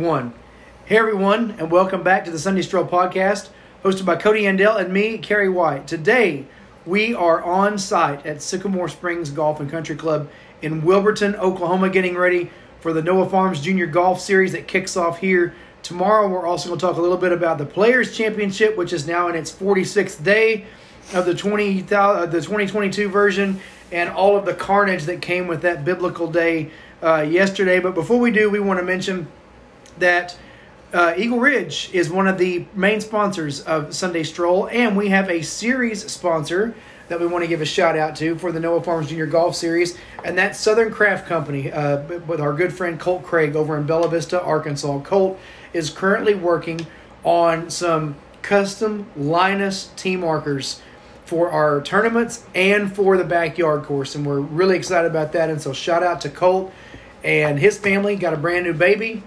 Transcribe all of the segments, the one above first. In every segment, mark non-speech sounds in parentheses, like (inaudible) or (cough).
one. Hey everyone, and welcome back to the Sunday Stroll podcast, hosted by Kody Andell and me, Kerry White. Today, we are on site at Sycamore Springs Golf and Country Club in Wilburton, Oklahoma, getting ready for the Noah Farms Junior Golf Series that kicks off here tomorrow. We're also going to talk a little bit about the Players Championship, which is now in its 46th day of the 20 uh, the 2022 version, and all of the carnage that came with that biblical day uh, yesterday. But before we do, we want to mention that uh, Eagle Ridge is one of the main sponsors of Sunday Stroll, and we have a series sponsor that we want to give a shout out to for the Noah Farms Junior Golf Series, and that's Southern Craft Company uh, with our good friend Colt Craig over in Bella Vista, Arkansas. Colt is currently working on some custom Linus tee markers for our tournaments and for the backyard course, and we're really excited about that. And so, shout out to Colt and his family. Got a brand new baby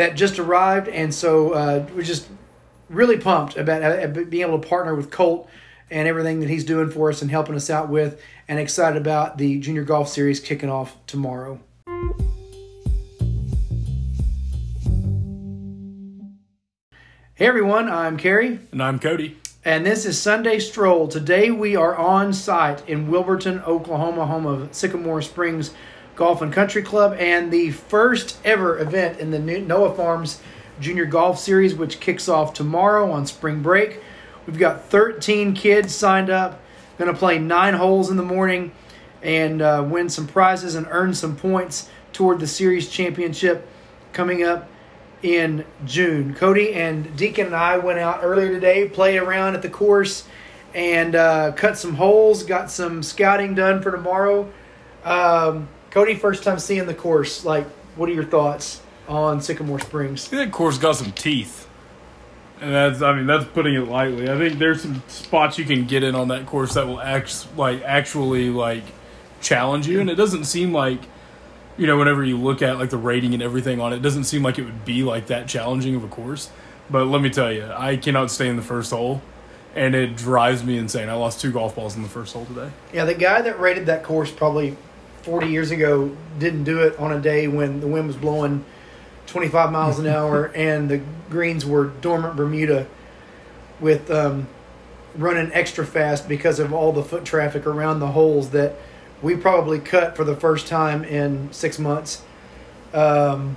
that just arrived, and so uh, we're just really pumped about uh, being able to partner with Colt and everything that he's doing for us and helping us out with, and excited about the Junior Golf Series kicking off tomorrow. Hey everyone, I'm Kerry. And I'm Kody. And this is Sunday Stroll. Today we are on site in Wilburton, Oklahoma, home of Sycamore Springs Golf and Country Club, and the first ever event in the Noah Farms Junior Golf Series, which kicks off tomorrow on spring break. We've got 13 kids signed up, going to play nine holes in the morning and uh, win some prizes and earn some points toward the series championship coming up in June. Kody and Deacon and I went out earlier today, played around at the course, and uh, cut some holes, got some scouting done for tomorrow. Um, Kody, first time seeing the course. Like, what are your thoughts on Sycamore Springs? I think that course got some teeth. And that's, I mean, that's putting it lightly. I think there's some spots you can get in on that course that will act, like actually like challenge you, and it doesn't seem like, you know, whenever you look at like the rating and everything on it, it doesn't seem like it would be like that challenging of a course. But let me tell you, I cannot stay in the first hole, and it drives me insane. I lost two golf balls in the first hole today. Yeah, the guy that rated that course probably 40 years ago didn't do it on a day when the wind was blowing 25 miles an hour (laughs) and the greens were dormant Bermuda with um, running extra fast because of all the foot traffic around the holes that we probably cut for the first time in six months. Um,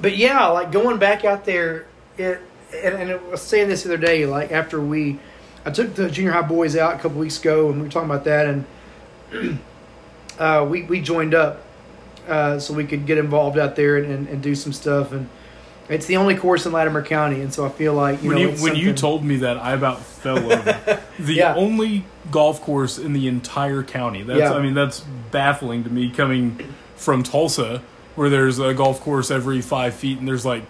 but yeah, like going back out there, it and, and I was saying this the other day, like after we, I took the junior high boys out a couple weeks ago, and we were talking about that, and (clears throat) uh, we we joined up uh, so we could get involved out there and, and, and, do some stuff. And it's the only course in Latimer County, and so I feel like you when know you when you told me that, I about fell over. (laughs) the yeah. only golf course in the entire county. That's yeah. I mean that's baffling to me coming from Tulsa, where there's a golf course every five feet, and there's like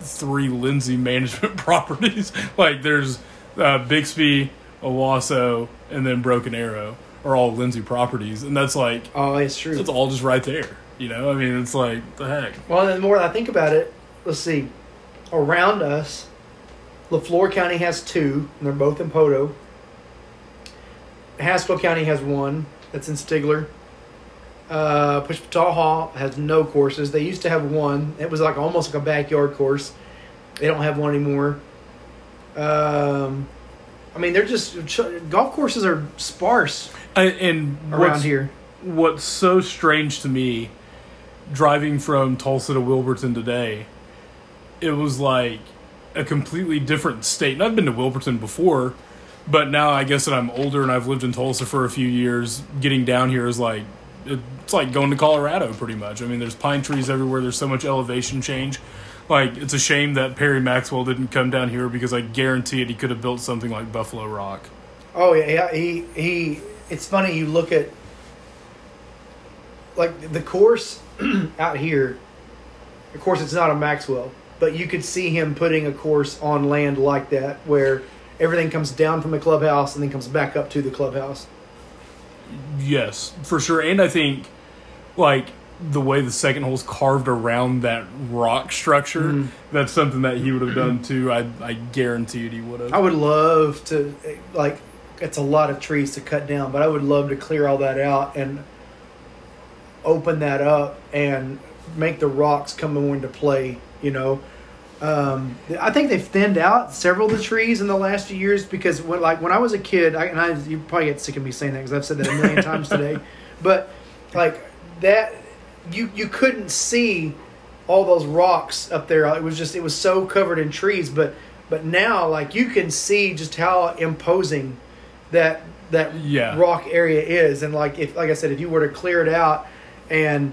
three Lindsay (laughs) management (laughs) properties. like there's uh, Bixby, Owasso, and then Broken Arrow are all Lindsay properties, and that's like oh, it's true. It's all just right there. You know, I mean, it's like the heck. Well, the more I think about it, let's see. Around us, Leflore County has two, and they're both in Poteau. Haskell County has one that's in Stigler. Uh, Pushmataha has no courses. They used to have one. It was like almost like a backyard course. They don't have one anymore. Um, I mean, they're just golf courses are sparse and around here. What's so strange to me, driving from Tulsa to Wilburton today, it was like a completely different state. And I've been to Wilburton before, but now I guess that I'm older and I've lived in Tulsa for a few years. Getting down here is like it's like going to Colorado pretty much. I mean, there's pine trees everywhere. There's so much elevation change. Like it's a shame that Perry Maxwell didn't come down here because I guarantee it he could have built something like Buffalo Rock. Oh yeah, he he it's funny you look at like the course (clears throat) out here. Of course, it's not a Maxwell, but you could see him putting a course on land like that, where everything comes down from the clubhouse and then comes back up to the clubhouse. Yes, for sure, and I think like the way the second hole's carved around that rock structure, mm. that's something that he would have done too. I I guarantee he would have. I would love to like it's a lot of trees to cut down, but I would love to clear all that out and open that up and make the rocks come into play You know, um, I think they've thinned out several of the trees in the last few years because when like when I was a kid, I, and I you probably get sick of me saying that because I've said that a million (laughs) times today, but like that you you couldn't see all those rocks up there. It was just it was so covered in trees, but but now like you can see just how imposing that that Yeah. rock area is, and like if like I said, if you were to clear it out and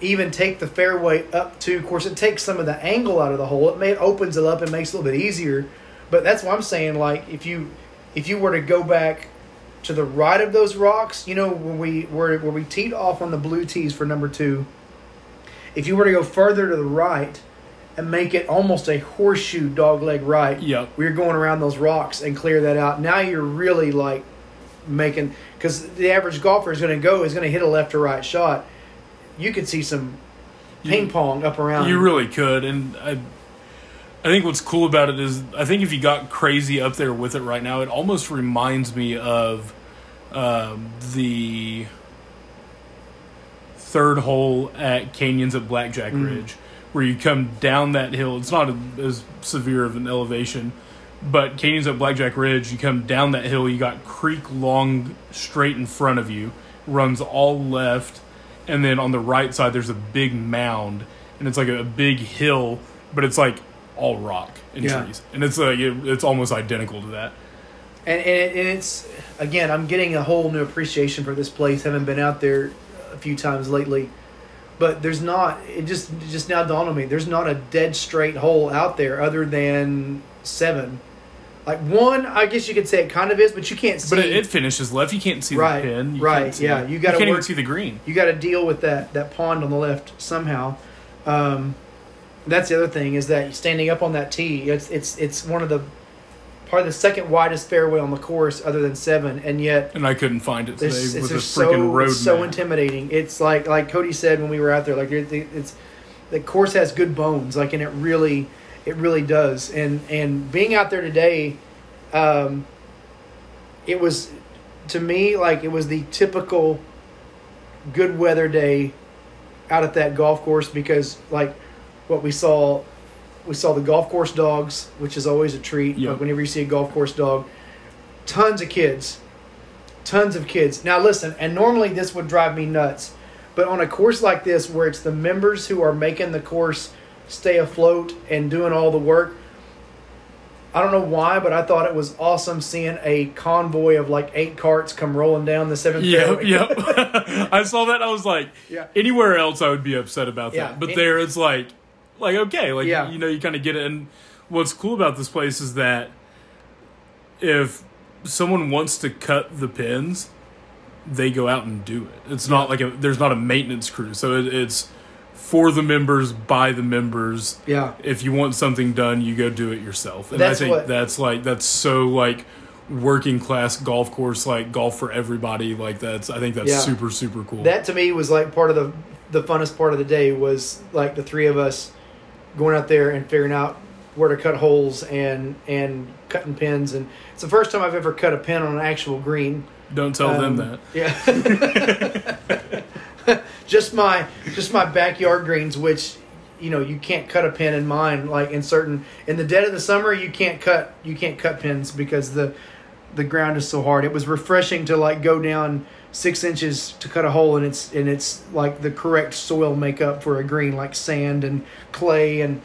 even take the fairway up to, of course, it takes some of the angle out of the hole. It may it opens it up and makes it a little bit easier, but that's what I'm saying. Like if you if you were to go back to the right of those rocks, you know where we where where we teed off on the blue tees for number two. If you were to go further to the right and make it almost a horseshoe dogleg right, Yeah. we're going around those rocks and clear that out. Now you're really like making because the average golfer is going to go is going to hit a left or right shot. You could see some ping pong up around. You really could, and I, I think what's cool about it is I think if you got crazy up there with it right now, it almost reminds me of um, the third hole at Canyons at Blackjack Mm. Where you come down that hill. It's not a, as severe of an elevation, but Canyons at Blackjack Ridge, you come down that hill. You got creek long straight in front of you, runs all left, and then on the right side there's a big mound, and it's like a, big hill, but it's like all rock and Yeah. trees, and it's uh, like it, it's almost identical to that. and, and, it, and it's again, I'm getting a whole new appreciation for this place. Haven't been out there a few times lately, but there's not. It just it just now dawned on me. There's not a dead straight hole out there other than seven. Like one, I guess you could say it kind of is, but you can't see. But it, it finishes left. You can't see Right, the pin. You right, yeah, you gotta can't work- even see the green. you got to deal with that that pond on the left somehow. Um, that's the other thing is that standing up on that tee, it's it's it's one of the probably the second widest fairway on the course, other than seven, and yet And I couldn't find it today It's, with it's a just freaking so road it's so intimidating. It's like like Kody said when we were out there, like it's the course has good bones, like and it really it really does. And and being out there today, um, it was to me like it was the typical good weather day out at that golf course because like what we saw we saw the golf course dogs which is always a treat Yeah. like whenever you see a golf course dog tons of kids tons of kids now listen and normally this would drive me nuts but on a course like this where it's the members who are making the course stay afloat and doing all the work I don't know why, but I thought it was awesome seeing a convoy of like eight carts come rolling down the seventh Yep, yep. (laughs) (laughs) I saw that. I was like, Yeah. anywhere else I would be upset about Yeah, that, but it- there it's like, like okay, like Yeah. you know, you kind of get it. And what's cool about this place is that if someone wants to cut the pins, they go out and do it. It's not like a there's not a maintenance crew, so it, it's for the members by the members. Yeah. If you want something done, you go do it yourself. And That's I think what- that's like that's so like working class golf course like golf for everybody like that's I think that's Yeah. super super cool. That to me was like part of the the funnest part of the day was like the three of us going out there and figuring out where to cut holes and and cutting pins and it's the first time I've ever cut a pin on an actual green. Don't tell them Um, that. Yeah. (laughs) just my just my backyard greens, which you know you can't cut a pin in mine. Like in certain in the dead of the summer, you can't cut you can't cut pins because the the ground is so hard. It was refreshing to like go down six inches to cut a hole, and it's and it's like the correct soil makeup for a green, like sand and clay and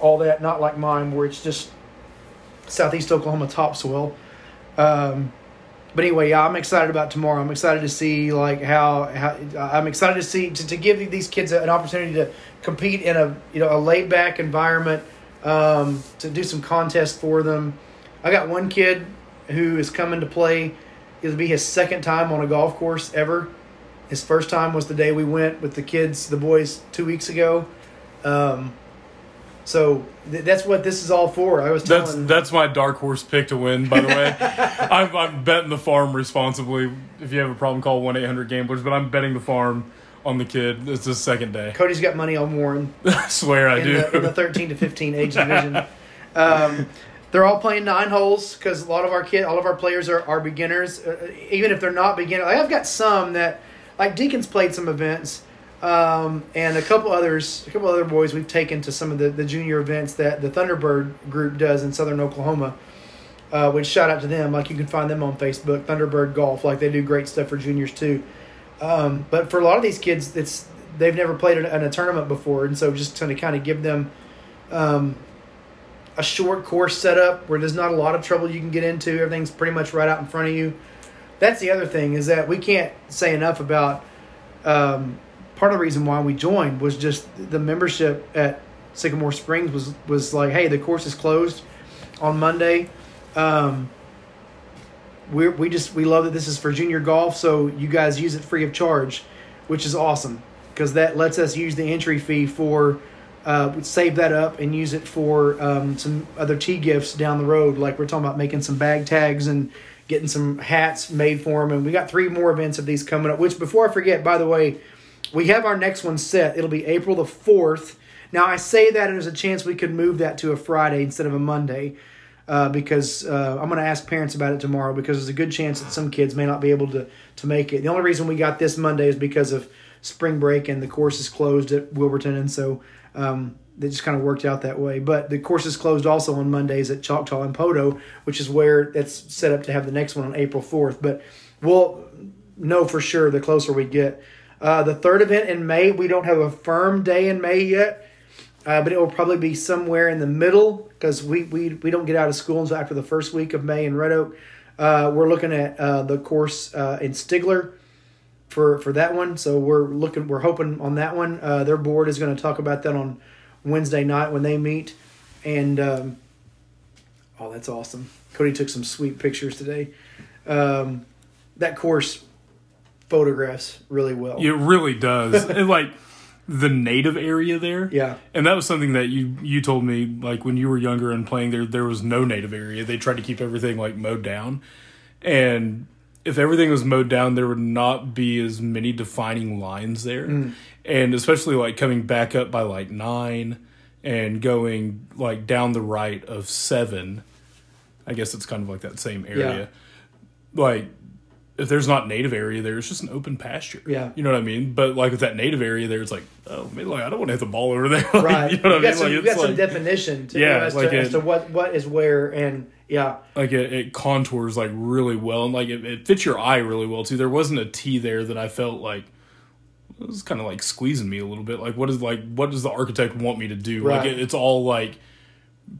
all that. Not like mine, where it's just southeast Oklahoma topsoil. Um, but anyway, yeah, I'm excited about tomorrow. I'm excited to see like how, how I'm excited to see to, to give these kids an opportunity to compete in a you know a laid back environment, um, to do some contests for them. I got one kid who is coming to play. It'll be his second time on a golf course ever. His first time was the day we went with the kids, the boys, two weeks ago. Um, so th- that's what this is all for. I was That's telling that's my dark horse pick to win. By the way, (laughs) I'm, I'm betting the farm responsibly. If you have a problem, call one eight hundred gamblers. But I'm betting the farm on the kid. It's his second day. Kody's got money on Warren. (laughs) I swear I in do. the, in the 13 to 15 age division. (laughs) Um, they're all playing nine holes because a lot of our kid, all of our players are, are beginners. Uh, even if they're not beginners, like I've got some that, like Deacons played some events, um, and a couple others, a couple other boys we've taken to some of the, the junior events that the Thunderbird group does in Southern Oklahoma. Uh, which shout out to them. Like you can find them on Facebook, Thunderbird Golf. Like they do great stuff for juniors too. Um, but for a lot of these kids, it's they've never played in a, in a tournament before, and so just to kind of give them um, a short course setup where there's not a lot of trouble you can get into. Everything's pretty much right out in front of you. That's the other thing is that we can't say enough about. Um, part of the reason why we joined was just the membership at Sycamore Springs was was like, hey, the course is closed on Monday. Um, we we just we love that this is for junior golf, so you guys use it free of charge, which is awesome because that lets us use the entry fee for uh, save that up and use it for um, some other tea gifts down the road. Like we're talking about making some bag tags and getting some hats made for them. And we got three more events of these coming up. Which before I forget, by the way, we have our next one set. It'll be April the fourth. Now I say that and there's a chance we could move that to a Friday instead of a Monday. Uh, because uh, I'm going to ask parents about it tomorrow because there's a good chance that some kids may not be able to, to make it. The only reason we got this Monday is because of spring break and the course is closed at Wilburton, and so um, just kind of worked out that way. But the course is closed also on Mondays at Choctaw and Poteau, which is where it's set up to have the next one on April 4th. But we'll know for sure the closer we get. Uh, the third event in May, we don't have a firm day in May yet. Uh, but it will probably be somewhere in the middle because we, we, we don't get out of school until after the first week of May in Red Oak. Uh, we're looking at uh, the course uh, in Stigler for for that one. So we're looking, we're hoping on that one. Uh, their board is going to talk about that on Wednesday night when they meet. And um, oh, that's awesome! Kody took some sweet pictures today. Um, that course photographs really well. It really does. (laughs) and like the native area there. Yeah. And that was something that you you told me like when you were younger and playing there there was no native area. They tried to keep everything like mowed down. And if everything was mowed down there would not be as many defining lines there. Mm. And especially like coming back up by like 9 and going like down the right of 7. I guess it's kind of like that same area. Like if there's not native area there, it's just an open pasture. Yeah. You know what I mean? But like with that native area there, it's like, oh, maybe like I don't want to hit the ball over there. (laughs) Like, Right. You know what I got mean? some, Like you got some definition to, Yeah, as, like to, as to what, what is where. And yeah. like it, it contours like really well and like it, it fits your eye really well too. There wasn't a tee there that I felt like it was kind of like squeezing me a little bit. Like what is like what does the architect want me to do? Like it, it's all like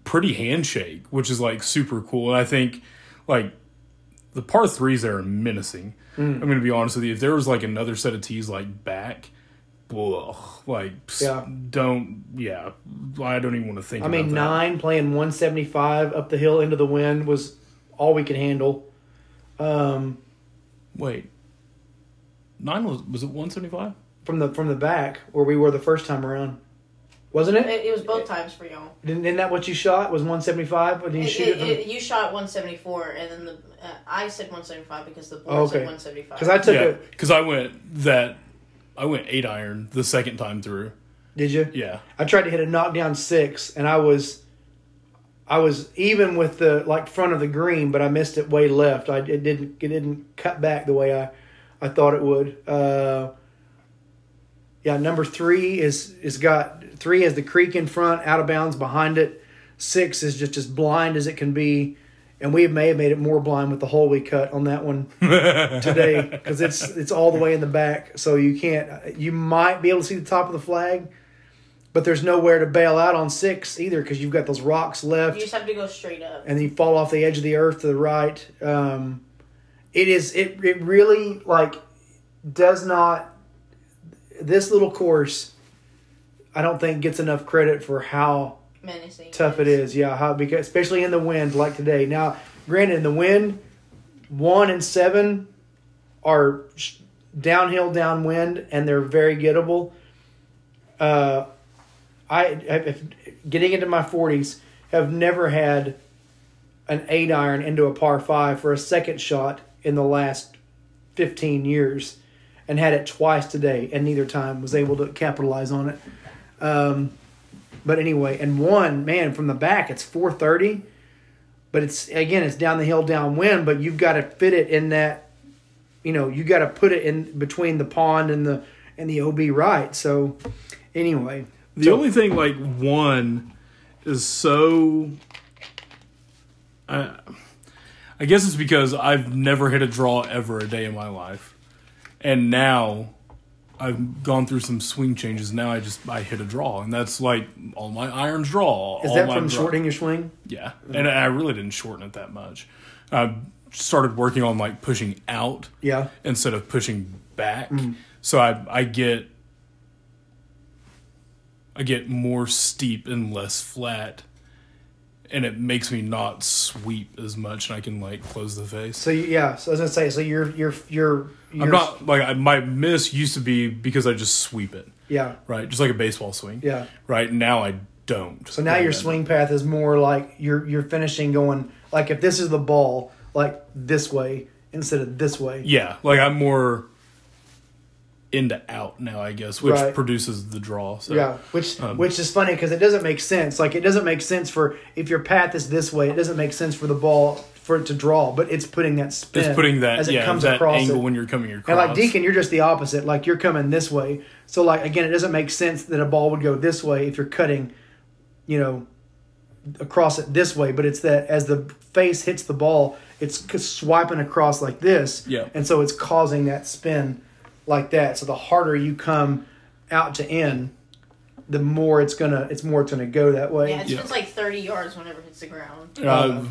pretty handshake, which is like super cool. And I think like the par threes there are menacing. Mm. I'm gonna be honest with you. If there was like another set of tees like back, ugh, like Yeah. don't yeah. I don't even want to think. I mean, about that. nine playing 175 up the hill into the wind was all we could handle. Um, Wait, nine was was it 175? from the from the back where we were the first time around, wasn't it? It, it was both times for y'all. Didn't, isn't that what you shot? Was 175? Or did you It- shoot it- it? it- you shot 174, and then the uh, I said 175 because the board Oh, said 175. Because I took yeah, it. because I went that I went eight iron the second time through. Did you? Yeah, I tried to hit a knockdown six, and I was, I was even with the like front of the green, but I missed it way left. I it didn't it didn't cut back the way I, I thought it would. Uh, yeah, number three is is got three has the creek in front, out of bounds behind it. Six is just as blind as it can be, and we may have made it more blind with the hole we cut on that one (laughs) today because it's it's all the way in the back, so you can't. You might be able to see the top of the flag, but there's nowhere to bail out on six either because you've got those rocks left, you just have to go straight up. and then you fall off the edge of the earth to the right. Um, it is it it really like does not. This little course, I don't think gets enough credit for how Menacing. tough it is. Yeah, how because especially in the wind like today. Now, granted, in the wind, one and seven are sh- downhill downwind, and they're very gettable. Uh, I if, getting into my forties have never had an eight iron into a par five for a second shot in the last fifteen years, and had it twice today, and neither time was able to capitalize on it. Um, but anyway, and one man from the back, it's four thirty, but it's again it's down the hill downwind, but you've got to fit it in that, you know, you got to put it in between the pond and the and the OB right. So anyway, The So- only thing, like one, is so. I, I guess it's because I've never hit a draw ever a day in my life, and now I've gone through some swing changes. Now I just I hit a draw, and that's like all my irons draw. is that from draw- shortening your swing? Yeah, and I really didn't shorten it that much. I started working on like pushing out Yeah. instead of pushing back. Mm. So I I get I get more steep and less flat, and it makes me not sweep as much, and I can like close the face. So you, yeah, so I was gonna say, so you're you're you're, you're I'm not like I, my miss used to be because I just sweep it yeah right, just like a baseball swing. yeah. Right now I don't. So now your swing path is more like you're you're finishing going like if this is the ball like this way instead of this way. Yeah, like I'm more into out now, I guess, which Right. produces the draw. So. Yeah, which Um, which is funny because it doesn't make sense. Like it doesn't make sense for if your path is this way, it doesn't make sense for the ball for it to draw. But it's putting that spin. It's putting that as it yeah comes that across angle it. when you're coming across. And like Deacon, you're just the opposite. Like you're coming this way. So like again, it doesn't make sense that a ball would go this way if you're cutting, you know, across it this way. But it's that as the face hits the ball, it's swiping across like this. Yeah. And so it's causing that spin like that. So the harder you come out to in, the more it's gonna it's more it's gonna go that way. Yeah, it's Yeah. spins like 30 yards whenever it hits the ground. I've,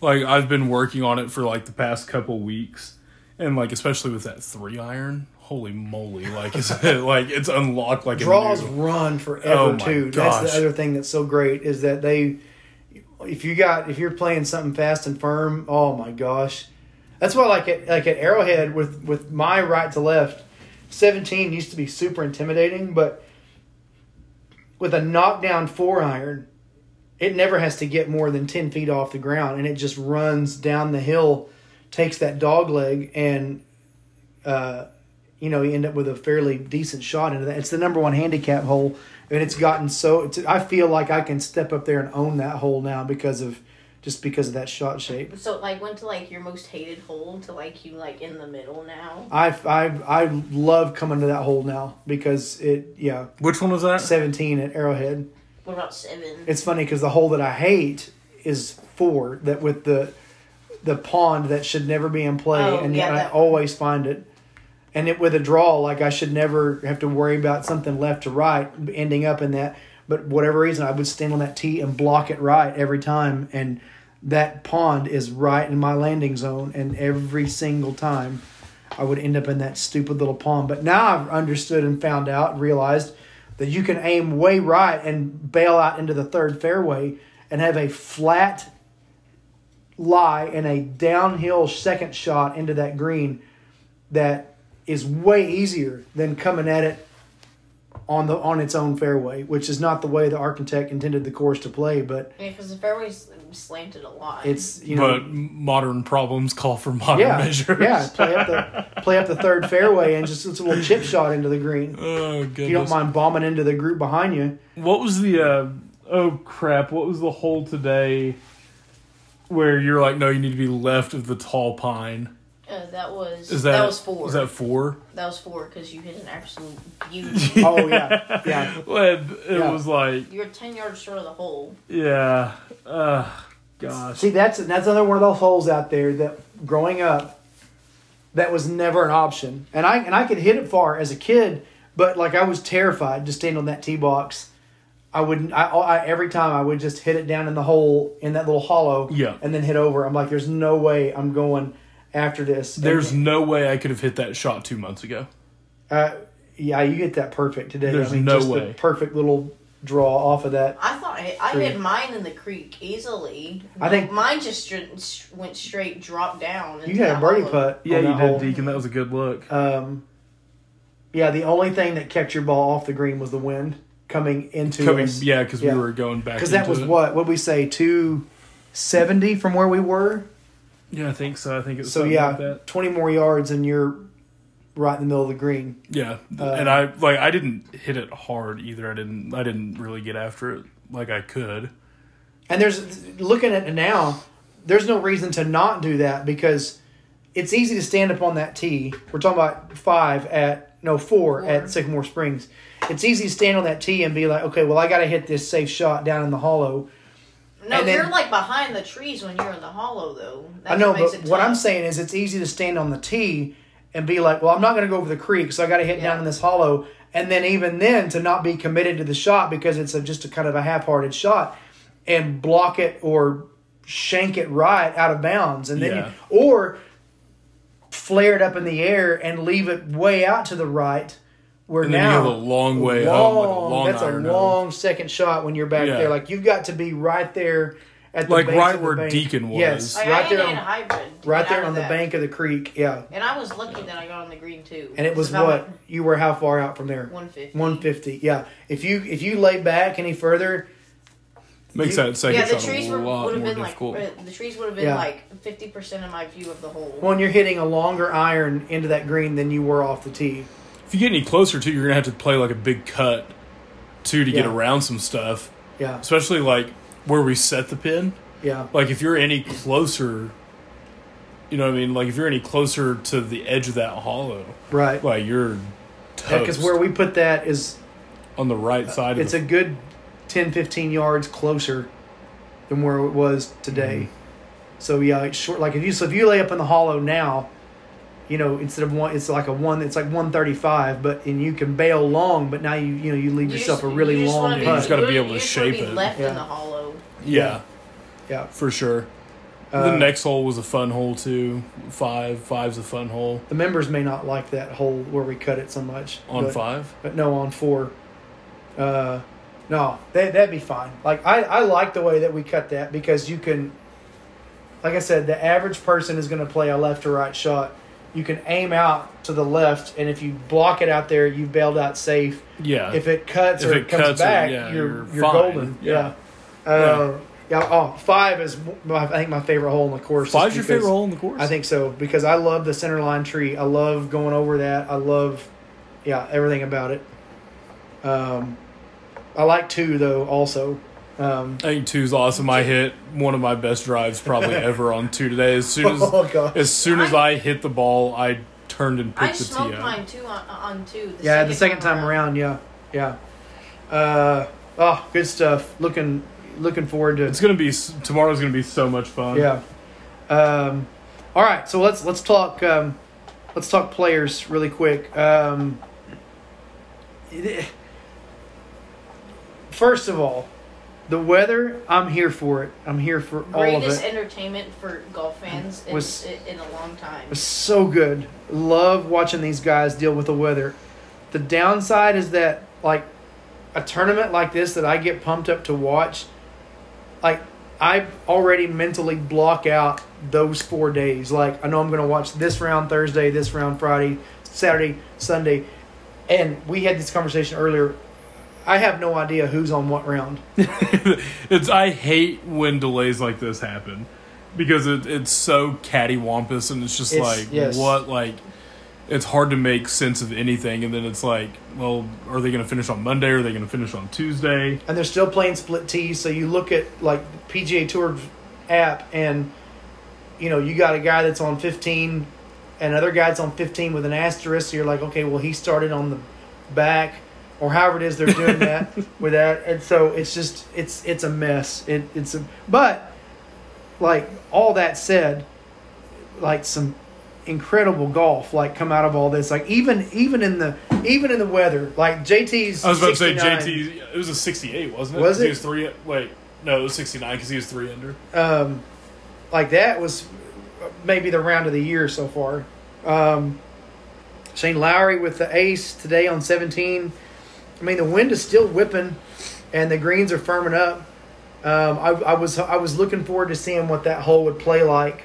like I've been working on it for like the past couple weeks, and like especially with that three iron. Holy moly! Like it's (laughs) like it's unlocked like draws a new, run forever Oh my too. That's the other thing that's so great is that they, if you got if you're playing something fast and firm, oh my gosh, that's why like at like at Arrowhead with with my right to left, seventeen used to be super intimidating, but with a knockdown four iron, it never has to get more than ten feet off the ground, and it just runs down the hill, takes that dog leg and. Uh, you know, you end up with a fairly decent shot into that. It's the number one handicap hole, and it's gotten so. It's, I feel like I can step up there and own that hole now because of just because of that shot shape. So it, like went to like your most hated hole to like you like in the middle now. I I I love coming to that hole now because it yeah Which one was that? seventeen at Arrowhead. What about seven? It's funny because the hole that I hate is four that with the the pond that should never be in play, Oh, and yeah, yet I always find it. And it with a draw, like I should never have to worry about something left to right ending up in that. But whatever reason, I would stand on that tee and block it right every time, and that pond is right in my landing zone, and every single time. I would end up in that stupid little pond. But now I've understood and found out and realized that you can aim way right and bail out into the third fairway and have a flat lie and a downhill second shot into that green that is way easier than coming at it on the on its own fairway, which is not the way the architect intended the course to play, but Yeah, because the fairway's slanted a lot. it's you know but modern problems call for modern yeah, measures. yeah, play up the (laughs) play up the third fairway and just it's a little chip shot into the green. Oh goodness. If you don't mind bombing into the group behind you, What was the uh oh crap, what was the hole today where you're like, no, you need to be left of the tall pine? Uh, that was Is that, that, was four. Is that four? That was four because you hit an absolute beauty. (laughs) oh yeah, yeah. Well, it Yeah. was like You're ten yards short of the hole. yeah. Uh gosh. See, that's that's another one of those holes out there that growing up, that was never an option. And I and I could hit it far as a kid, but like I was terrified to stand on that tee box. I wouldn't. I, I every time I would just hit it down in the hole in that little hollow. Yeah. And then hit over. I'm like, there's no way I'm going after this. And, There's no way I could have hit that shot two months ago. uh, yeah, you get that perfect today. There's I mean, no just way. The perfect little draw off of that. I thought I, I hit mine in the creek easily. I think- mine just str- went straight, dropped down. You had a birdie hollow. putt. Yeah, you did, hole. Deacon. That was a good look. Um, yeah, the only thing that kept your ball off the green was the wind coming into Coming, us. yeah, because Yeah. we were going back. because that was it. what what we say two seventy from where we were. Yeah, I think so. I think it's So yeah, like that. twenty more yards and you're right in the middle of the green. Yeah, Uh, and I like I didn't hit it hard either. I didn't. I didn't really get after it like I could. And there's looking at it now, there's no reason to not do that because it's easy to stand up on that tee. We're talking about five at no four, Four. at Sycamore Springs. It's easy to stand on that tee and be like, okay, well, I got to hit this safe shot down in the hollow. No, And you're like behind the trees when you're in the hollow, though. That's I know, what but what I'm saying is, it's easy to stand on the tee and be like, well, I'm not going to go over the creek, so I got to hit down in this hollow, and then even then to not be committed to the shot because it's a, just a kind of a half-hearted shot, and block it or shank it right out of bounds, and then Yeah. you, or flare it up in the air and leave it way out to the right. Where And then you now have a long way home with a long that's a iron home. long second shot when you're back Yeah. there. Like you've got to be right there at the Like base right of the where bank. Deacon was. Yes, Like, right I there on, hybrid. right there on the that. bank of the creek. Yeah, And I was lucky that I got on the green too. and it was Because if I what went you were how far out from there? 150. One fifty. Yeah. If you if you lay back any further, Makes You- that second Yeah, the shot trees a were, lot would have more been difficult. like uh, the trees would have been Yeah. like fifty percent of my view of the hole. when you're hitting a longer iron into that green than you were off the tee. If you get any closer to, you're gonna have to play like a big cut too to get around some stuff. Yeah. Especially like where we set the pin. Yeah. Like if you're any closer, you know what I mean. Like if you're any closer to the edge of that hollow, Right. like you're Because where we put that is on the right side. it's of a the, good 10, 15 yards closer than where it was today. Mm-hmm. So yeah, it's short. Like if you so if you lay up in the hollow now, you know instead of one, it's like a one. It's like one thirty five, but and you can bail long, but now you you know you leave You yourself just- a really you long wanna You just gotta be able you to just wanna shape be it. Left Yeah. in the hollow. yeah, Yeah. for sure. Uh, the next hole was a fun hole too. Five, five's a fun hole The members may not like that hole where we cut it so much on but, five. but no on four. Uh, no, that that'd be fine. Like I I like the way that we cut that because you can. Like I said, the average person is going to play a left or right shot. You can aim out to the left, and if you block it out there, you've bailed out safe. Yeah, If it cuts If or it it comes cuts or- back, yeah, you're you're you're, golden. Yeah. Yeah. Uh, yeah. Oh, five is my, I think my favorite hole in the course. five's your favorite hole in the course. I think so because I love the center line tree. I love going over that. I love, yeah, everything about it. Um, I like two though also. Um, I think two's awesome. I hit one of my best drives probably (laughs) ever on two today. As soon as oh god. as soon as I hit the ball, I turned and I picked the smoked tee up. mine too on, on two. The Yeah, the second time around, yeah, yeah. Uh, oh, good stuff. Looking, looking forward to. It's gonna be tomorrow's gonna be so much fun. Yeah. Um, all right, so let's let's talk um, let's talk players really quick. Um, it- first of all, the weather. I'm here for it. I'm here for all of Greatest it. entertainment for golf fans in, Was- in a long time. Was so good. Love watching these guys deal with the weather. The downside is that like a tournament like this that I get pumped up to watch, like I already mentally block out those four days. Like I know I'm going to watch this round Thursday, this round Friday, Saturday, Sunday, and we had this conversation earlier. I have no idea who's on what round. (laughs) it's I hate when delays like this happen because it, it's so cattywampus and it's just It's- like yes. what like it's hard to make sense of anything and then it's like well are they going to finish on Monday are they going to finish on Tuesday and they're still playing split tees. So you look at like PGA Tour app, and you know you got a guy that's on 15, and guy that's on 15 with an asterisk. So you're like, okay, well he started on the back, or however it is they're doing that (laughs) with that, and so it's just it's it's a mess. It it's a but like all that said, like some incredible golf like come out of all this like even even in the even in the weather like JT's I was about to say JT it was a 68 wasn't it Was 'Cause he it? was 3 wait no it was 69 because he was 3 under um, like that was maybe the round of the year so far. Um, Shane Lowry with the ace today on 17. I mean, the wind is still whipping, and the greens are firming up. Um, I, I was I was looking forward to seeing what that hole would play like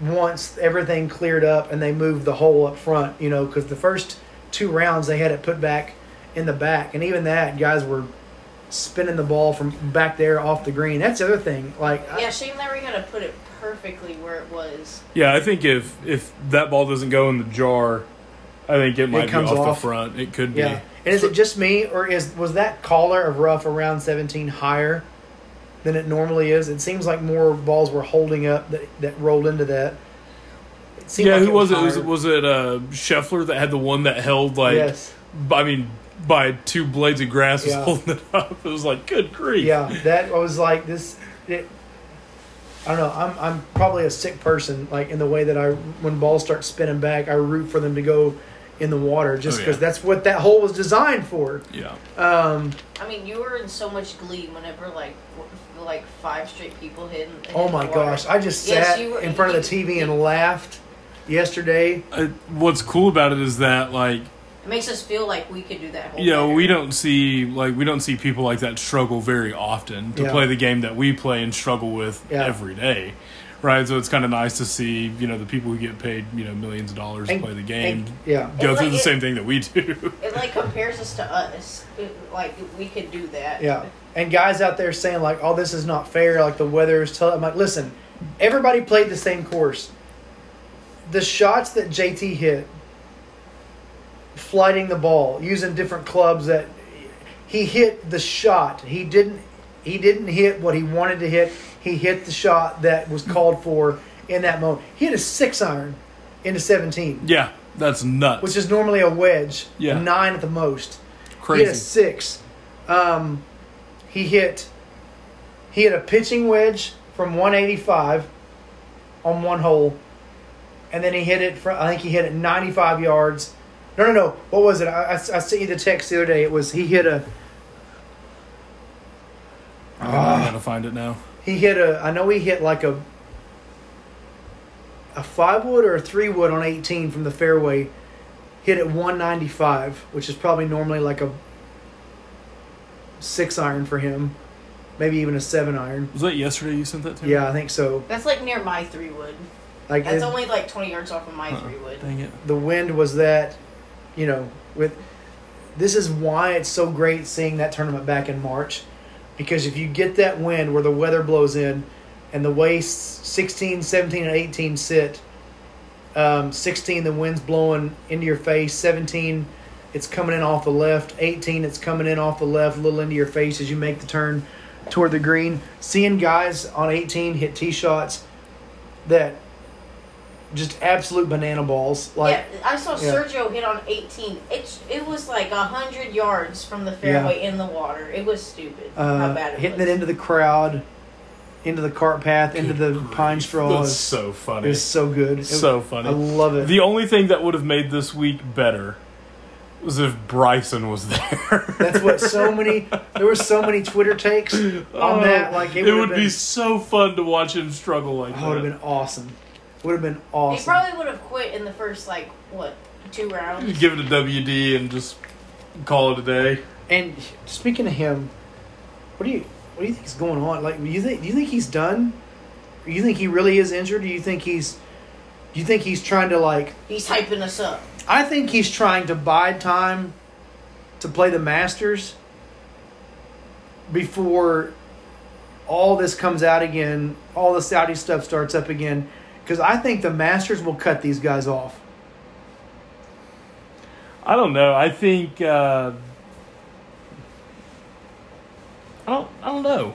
once everything cleared up and they moved the hole up front. You know, because the first two rounds they had it put back in the back, and even that guys were spinning the ball from back there off the green. That's the other thing. Like, Yeah, Shane Lowry had to put it perfectly where it was. yeah I think if if that ball doesn't go in the jar I think it might be comes off, off. the front it could be yeah. And is it just me, or is was that collar of rough around 17 higher than it normally is? It seems like more balls were holding up that, that rolled into that. Yeah, like who was it? Was, was it uh, Scheffler that had the one that held like? yes. I mean, by two blades of grass was Yeah. holding it (laughs) up. It was like, good grief. Yeah, that was like this. It, I don't know. I'm I'm probably a sick person. Like in the way that I, when balls start spinning back, I root for them to go in the water, just Oh, because yeah. that's what that hole was designed for. Yeah. Um, I mean, you were in so much glee whenever like like five straight people hit. in- hit oh in my the water. gosh, I just Yes, sat you were- in front of the you- TV and laughed yesterday. Uh, what's cool about it is that like It makes us feel like we could do that. Whole you know we don't see like we don't see people like that struggle very often to Yeah. play the game that we play and struggle with Yeah. every day right so it's kind of nice to see you know the people who get paid you know millions of dollars And- to play the game And- yeah, go And, through like, the it- same thing that we do It like compares us to us. It, like we could do that. yeah. And guys out there saying like, "Oh, this is not fair." Like the weather is telling. I'm like, listen, everybody played the same course. The shots that JT hit, flighting the ball, using different clubs that he hit the shot. He didn't he didn't hit what he wanted to hit. He hit the shot that was called for in that moment. He hit a 6 iron into 17, yeah that's nuts which is normally a wedge, Yeah. a 9 at the most. crazy He hit a 6. Um, he hit he hit a pitching wedge from 185 on one hole, and then he hit it. From, I think he hit it 95 yards. No, no, no. What was it? I, I, I sent you the text the other day. It was he hit a i gotta find it now he hit a. I know he hit like a a five wood or a three wood on 18 from the fairway. Hit at 195, which is probably normally like a six iron for him, maybe even a seven iron. was that yesterday you sent that to me Yeah, I think so. That's like near my three wood. Like That's it- only like twenty yards off of my Uh-uh. three wood. dang it the wind was that, you know, with this is why it's so great seeing that tournament back in March, because if you get that wind where the weather blows in, and the way 16, 17, and 18 sit, um, 16 the wind's blowing into your face, 17 it's coming in off the left, 18 it's coming in off the left, a little into your face as you make the turn toward the green. Seeing guys on 18 hit tee shots that just absolute banana balls like. yeah, I saw yeah. Sergio hit on 18. It it was like a hundred yards from the fairway in the water. It was stupid how uh, bad it hitting was. it into the crowd, into the cart path, into the pine straw. that's is- so funny. It was so good. It- so funny I love it. The only thing that would have made this week better was if Bryson was (laughs) there. That's what so many. There were so many Twitter takes on Oh, that. Like it, it would would have be so fun to watch him struggle like Oh, it would have been awesome. Would have been awesome. He probably would have quit in the first like what two rounds. Give it a WD and just call it a day. And speaking of him, what do you what do you think is going on? Like, do you think do you think he's done? Do you think he really is injured? Do you think he's? Do you think he's trying to like? He's hyping us up. I think he's trying to bide time to play the Masters before all this comes out again, all the Saudi stuff starts up again. Because I think the Masters will cut these guys off. I don't know. I think uh, I don't. I don't know.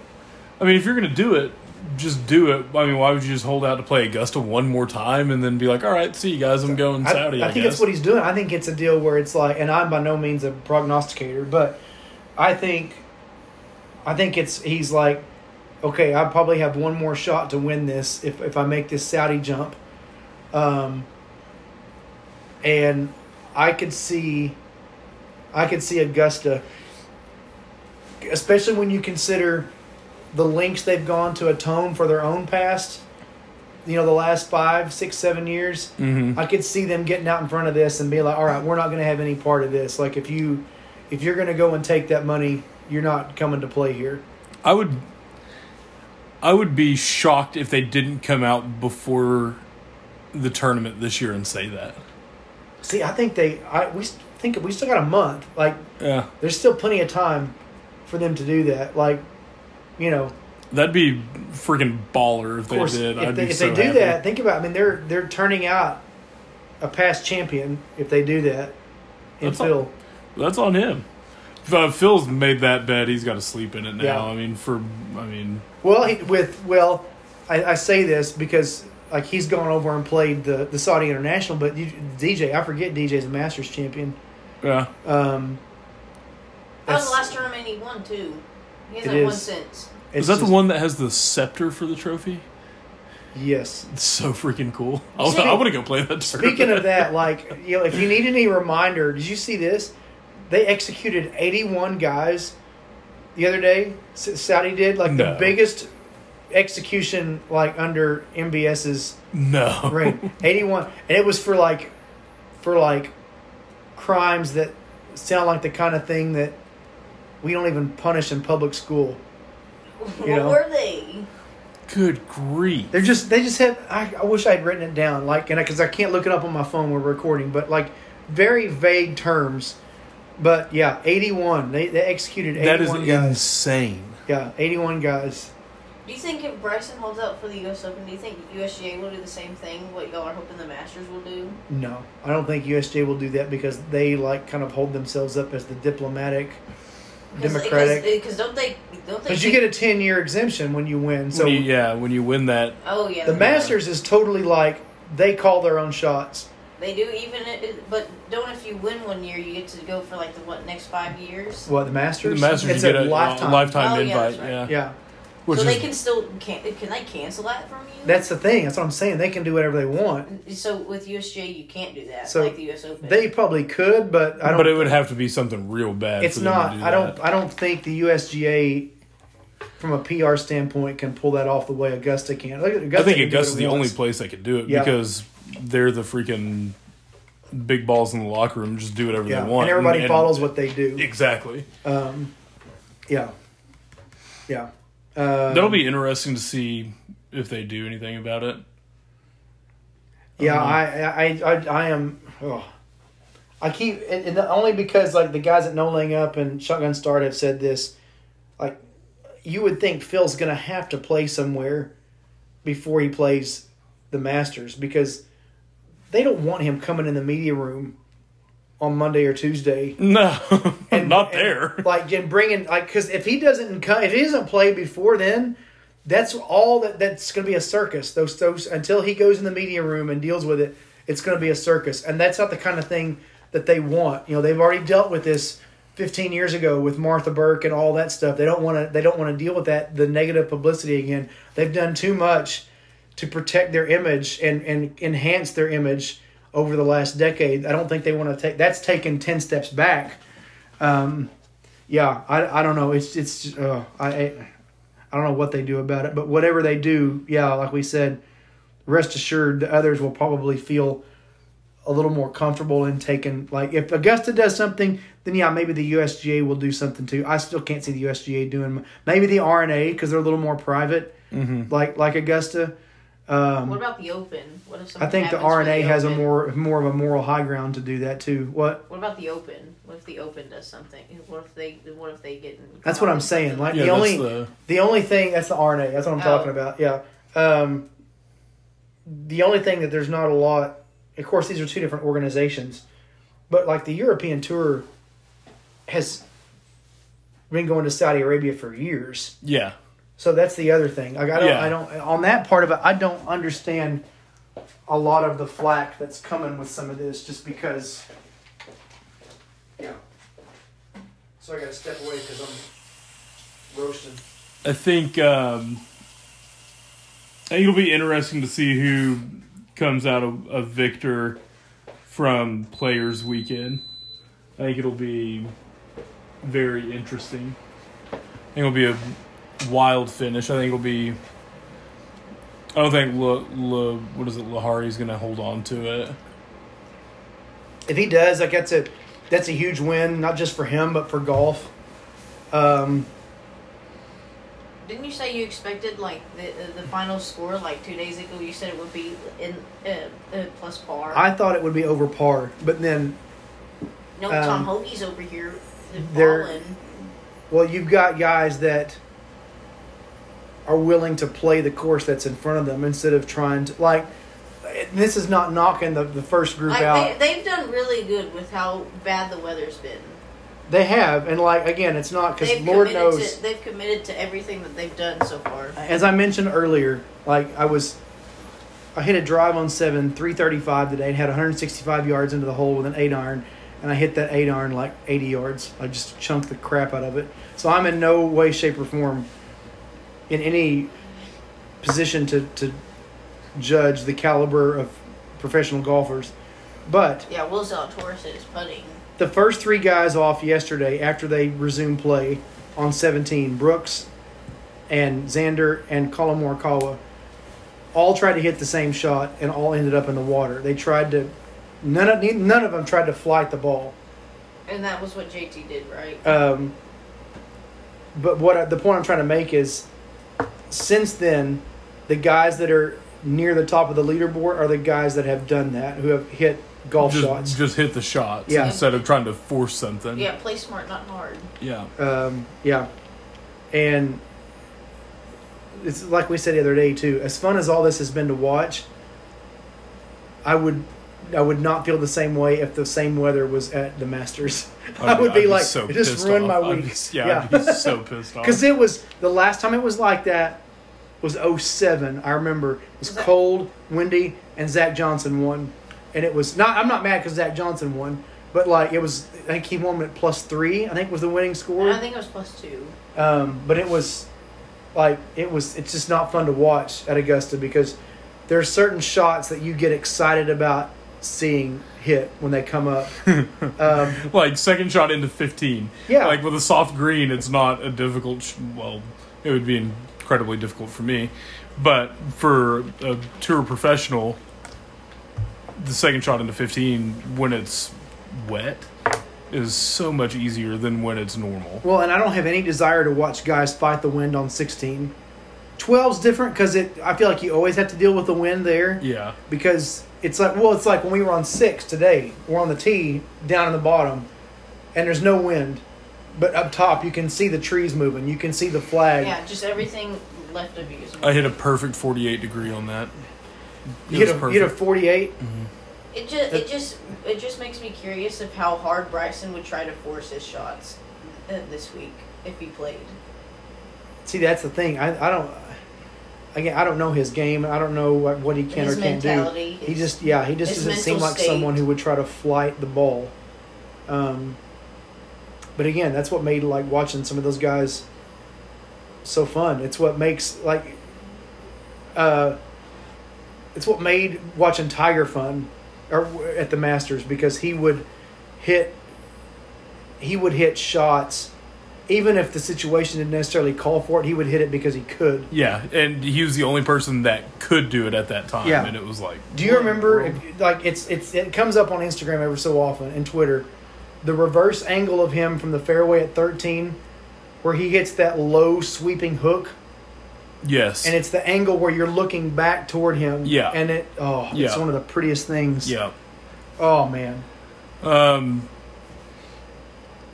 I mean, if you're gonna do it, just do it. I mean, why would you just hold out to play Augusta one more time and then be like, "All right, see you guys. I'm going I, Saudi." I, I think guess. that's what he's doing. I think it's a deal where it's like, and I'm by no means a prognosticator, but I think, I think it's he's like, okay, I probably have one more shot to win this if if I make this Saudi jump, um, and I could see, I could see Augusta, especially when you consider the links they've gone to atone for their own past. You know, the last five, six, seven years. Mhm. I could see them getting out in front of this and be like, "All right, we're not going to have any part of this. Like, if you, if you're going to go and take that money, you're not coming to play here." I would. I would be shocked if they didn't come out before the tournament this year and say that. See, I think they, I we think we still got a month. Like, Yeah, there's still plenty of time for them to do that. Like, you know, that'd be freaking baller if course, they did. if I'd they, if so they do happy. that, think about. I mean, they're they're turning out a past champion if they do that. In That's Phil, That's on him. If, uh, Phil's made that bed. He's got to sleep in it now. Yeah. I mean, for I mean, Well, he, with well, I, I say this because like he's gone over and played the the Saudi International, but you, DJ, I forget DJ's a Masters champion. Yeah. Um, That was that's- the last tournament he won too. He hasn't won is. since. Is that just- the one that has the scepter for the trophy? Yes. It's so freaking cool. I, Speaking- I want to go play that. Speaking of that, like you know, if you need any reminder, did you see this? They executed eighty-one guys the other day. Saudi did like the biggest execution like under MBS's no. reign. (laughs) Eighty-one, and it was for like for like crimes that sound like the kind of thing that we don't even punish in public school. what know? were they? Good grief. They're just they just had. I, I wish I'd written it down, like, and because I can't look it up on my phone when we're recording, but like very vague terms. But yeah, eighty-one. They they executed That is eighty-one guys. insane. Yeah, eighty-one guys. Do you think if Bryson holds out for the U.S. Open, do you think USGA will do the same thing? What y'all are hoping the Masters will do? No, I don't think USGA will do that because they like kind of hold themselves up as the diplomatic, democratic. Because don't they? Don't they? Because you get a ten-year exemption when you win. So When you- yeah, when you win that, Oh yeah. the they- Masters is totally like they call their own shots. They do even, it, but don't if you win one year, you get to go for like the what next five years. What the Masters? the Masters It's you get a a lifetime. lifetime Oh, invite. that's right. Yeah. Yeah. Which so is they can still can can they cancel that from you? That's the thing. That's what I'm saying. They can do whatever they want. so with USGA you can't do that So like the US Open. They probably could, but I don't. but it would have to be something real bad. it's for them not. To do I don't. that. I don't think the USGA, from a PR standpoint, can pull that off the way Augusta can. Augusta I think can do Augusta's the it only place that could do it Yeah. because they're the freaking big balls in the locker room. Just do whatever Yeah, they want, and everybody and- follows what they do. exactly. Um, yeah, yeah. Uh, That'll be interesting to see if they do anything about it. Yeah, Um, I, I, I, I am. Oh. I keep, and, and only because like the guys at No Laying Up and Shotgun Start have said this. Like, you would think Phil's gonna have to play somewhere before he plays the Masters because they don't want him coming in the media room on Monday or Tuesday. No, (laughs) And, not and, there. like and bringing like because if he doesn't come, if he doesn't play before then, that's all that that's going to be a circus. Those those until he goes in the media room and deals with it, it's going to be a circus, and that's not the kind of thing that they want. You know, they've already dealt with this 15 years ago with Martha Burk and all that stuff. They don't want to. They don't want to deal with that the negative publicity again. They've done too much to protect their image and and enhance their image over the last decade. I don't think they want to take. That's taken 10 steps back. Um, yeah, I, I don't know. It's it's uh, I I don't know what they do about it, but whatever they do, yeah, like we said, rest assured the others will probably feel a little more comfortable in taking like if Augusta does something, then yeah, maybe the USGA will do something too. I still can't see the USGA doing maybe the R&A because they're a little more private, Mm-hmm. like like Augusta. Um, what about the Open? What if I think the happens with R&A has a more more of a moral high ground to do that too. What? What about the Open? What if the Open does something? What if they? What if they get? in That's what I'm saying, like, Yeah, the only- the The only thing that's the R&A. That's what I'm talking Oh. about. Yeah. Um, the only thing that there's not a lot. Of course, these are two different organizations, but like the European Tour has been going to Saudi Arabia for years. yeah. So that's the other thing. Like, I don't. Yeah. I don't. On that part of it, I don't understand a lot of the flack that's coming with some of this, just because. Yeah. So I got to step away because I'm roasting. I think um, I think it'll be interesting to see who comes out of a victor from Players Weekend. I think it'll be very interesting. I think it'll be a wild finish. I think it'll be. I don't think La, La, what is it? Lahiri's going to hold on to it. if he does, like that's a that's a huge win, not just for him but for golf. Um, Didn't you say you expected like the the final score like two days ago? You said it would be in uh, uh, plus par. I thought it would be over par, but then, no, um, Tom Hoge's over here. they're- balling. well, you've got guys that are willing to play the course that's in front of them instead of trying to like. This is not knocking the, the first group Like out. they, they've done really good with how bad the weather's been. They have, and like again, it's not because Lord knows. to, they've committed to everything that they've done so far. As I mentioned earlier, like I was, I hit a drive on seven, three thirty five today, and had 165 yards into the hole with an eight iron, and I hit that eight iron like 80 yards. I just chunked the crap out of it. So I'm in no way, shape, or form in any position to to judge the caliber of professional golfers, but Yeah, Will Zalatoris is putting. the first three guys off yesterday after they resumed play on 17, Brooks and Xander and Collin Morikawa, all tried to hit the same shot and all ended up in the water. They tried to, none of none of them tried to flight the ball. And that was what JT did, right? Um, but what I, the point I'm trying to make is, since then, the guys that are near the top of the leaderboard are the guys that have done that, who have hit golf just, shots. just hit the shots Yeah. instead of trying to force something. yeah, play smart, not hard. Yeah. Um, yeah, and it's like we said the other day too. As fun as all this has been to watch, I would, I would not feel the same way if the same weather was at the Masters. (laughs) I I'd would be like, so just pissed ruined my off. I'd week. be- yeah, I'd be so pissed (laughs) off. Because it was the last time it was like that was 07. I remember it was Was that- cold, windy, and Zach Johnson won. And it was not. I'm not mad because Zach Johnson won, but like it was. I think he won at plus three. I think was the winning score. And I think it was plus two. Um, but it was like it was. It's just not fun to watch at Augusta because there's certain shots that you get excited about seeing hit when they come up. (laughs) um, like second shot into 15. Yeah. Like with a soft green, it's not a difficult. Sh- well, it would be incredibly difficult for me, but for a tour professional, the second shot into 15 when it's wet is so much easier than when it's normal. well, and I don't have any desire to watch guys fight the wind on 16. 12's different because it. I feel like you always have to deal with the wind there Yeah. because it's like well, it's like when we were on six today. We're on the tee down in the bottom, and there's no wind, but up top you can see the trees moving. You can see the flag. Yeah, just everything left of you. is- I hit a perfect 48 degree on that. You hit, a, you hit a perfect. 48. It just it just it just makes me curious of how hard Bryson would try to force his shots uh, this week if he played. See, that's the thing. I, I don't. Again, I don't know his game. I don't know what, what he can His or can't do. mentality, He his- just, yeah, he just doesn't seem like state. someone who would try to flight the ball. Um, but again, that's what made like watching some of those guys so fun. It's what makes like, uh, it's what made watching Tiger fun, or at the Masters because he would hit, he would hit shots, even if the situation didn't necessarily call for it. He would hit it because he could. Yeah, and he was the only person that could do it at that time, Yeah. and it was like, Do you remember? If, like it's it's it comes up on Instagram every so often and Twitter, the reverse angle of him from the fairway at thirteen, where he hits that low sweeping hook, yes, and it's the angle where you're looking back toward him. Yeah. and it oh, it's one of the prettiest things. yeah. Oh man. Um,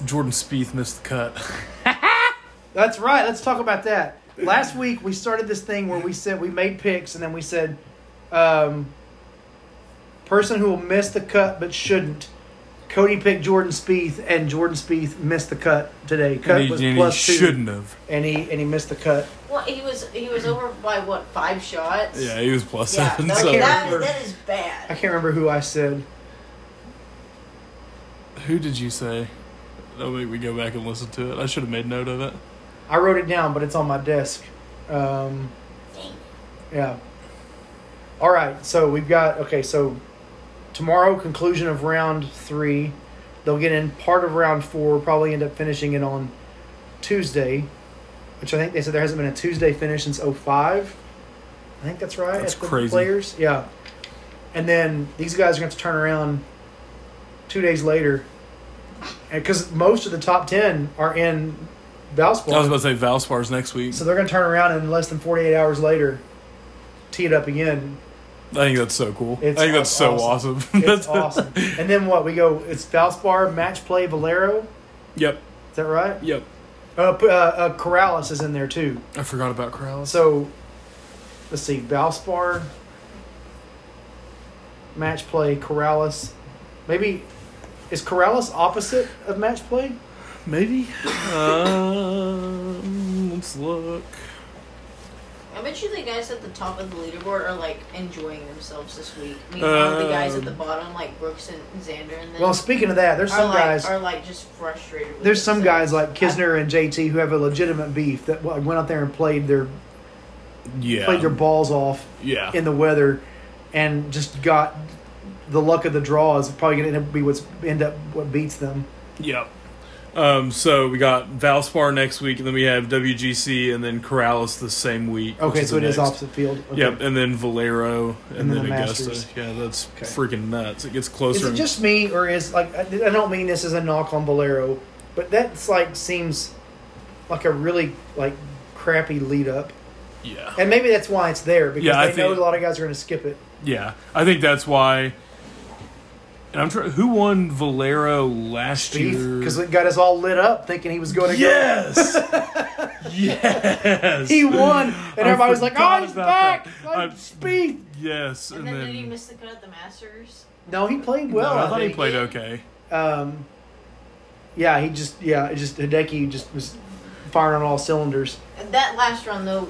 Jordan Spieth missed the cut. (laughs) That's right. Let's talk about that. Last week we started this thing where we said we made picks and then we said, um, person who will miss the cut but shouldn't. Kody picked Jordan Spieth and Jordan Spieth missed the cut today. Cut and he, was and he plus two, shouldn't have. and he and he missed the cut. Well, he was he was over by what five shots? Yeah, he was plus yeah. seven. That, So. that, remember. that is bad. I can't remember who I said. Who did you say? Don't make me go back and listen to it. I should have made note of it. I wrote it down, but it's on my desk. Um, Dang. Yeah. All right. So we've got okay. So tomorrow, conclusion of round three. They'll get in part of round four. Probably end up finishing it on Tuesday, which I think they said there hasn't been a Tuesday finish since 05. I think that's right. That's crazy. Players, yeah. And then these guys are going to turn around two days later, because most of the top ten are in Valspar. I was about to say Valspar's next week. So they're going to turn around and less than 48 hours later, tee it up again. I think that's so cool. It's I think that's so awesome. awesome. It's (laughs) awesome. And then what? We go, it's Valspar, match play, Valero. Yep, Is that right? yep. Uh, uh, uh, Corales is in there too. I forgot about Corales. So let's see, Valspar, match play, Corales. Maybe, is Corales opposite of match play? Maybe. (laughs) um, let's look. I bet you the guys at the top of the leaderboard are like enjoying themselves this week. Meanwhile, the guys at the Um, bottom, like Brooks and Xander, and then Well, speaking of that, there's are some like guys. are like just frustrated. With There's some guys like themselves. Kisner and JT who have a legitimate beef that w- went out there and played their Yeah. played their balls off yeah. in the weather, and just got the luck of the draw is probably going to end up be what's end up what beats them. Yep. Um, so we got Valspar next week, and then we have WGC, and then Corales the same week. Okay, so it the is opposite field. Okay. Yep, and then Valero, and, And then then, the Augusta. Masters. Yeah, that's Okay. freaking nuts. It gets closer. Is it and- just me, or is like I don't mean this as a knock on Valero, but that's like seems like a really like crappy lead up, yeah, and maybe that's why it's there because Yeah, I they know a lot of guys are going to skip it. yeah. I think that's why. And I'm trying. Who won Valero last year? because it got us all lit up thinking he was going to yes, (laughs) yes, He won, and I everybody was like, forgot "Oh, he's back! that. Like, speed!" Yes, And and, then, then, did he miss the cut at the Masters? No, he played No, well. I I, thought he played Yeah. okay. Um, yeah, he just yeah, it just Hideki just was firing on all cylinders. And That last run though,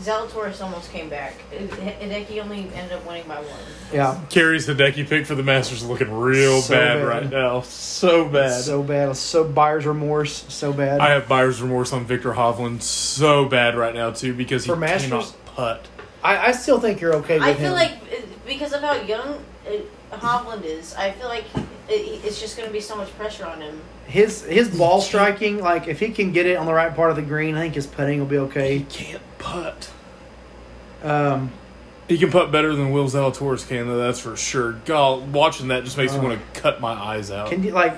Zalatoris almost came back. Hideki only ended up winning by one. Yeah, Carrie's Hideki pick for the Masters looking real So bad, bad. right now. So bad. so bad, so buyer's remorse, so bad. I have buyer's remorse on Viktor Hovland so bad right now too because he For Masters? cannot putt. I, I still think you're okay with I him. feel like uh, because of how young uh, Hovland is, I feel like it, it's just going to be so much pressure on him. his his ball striking, like if he can get it on the right part of the green, I think his putting will be okay. He can't putt. Um, He can putt better than Will Zalatoris can, though. That's for sure. God, watching that just makes me Uh, want to cut my eyes out. can you like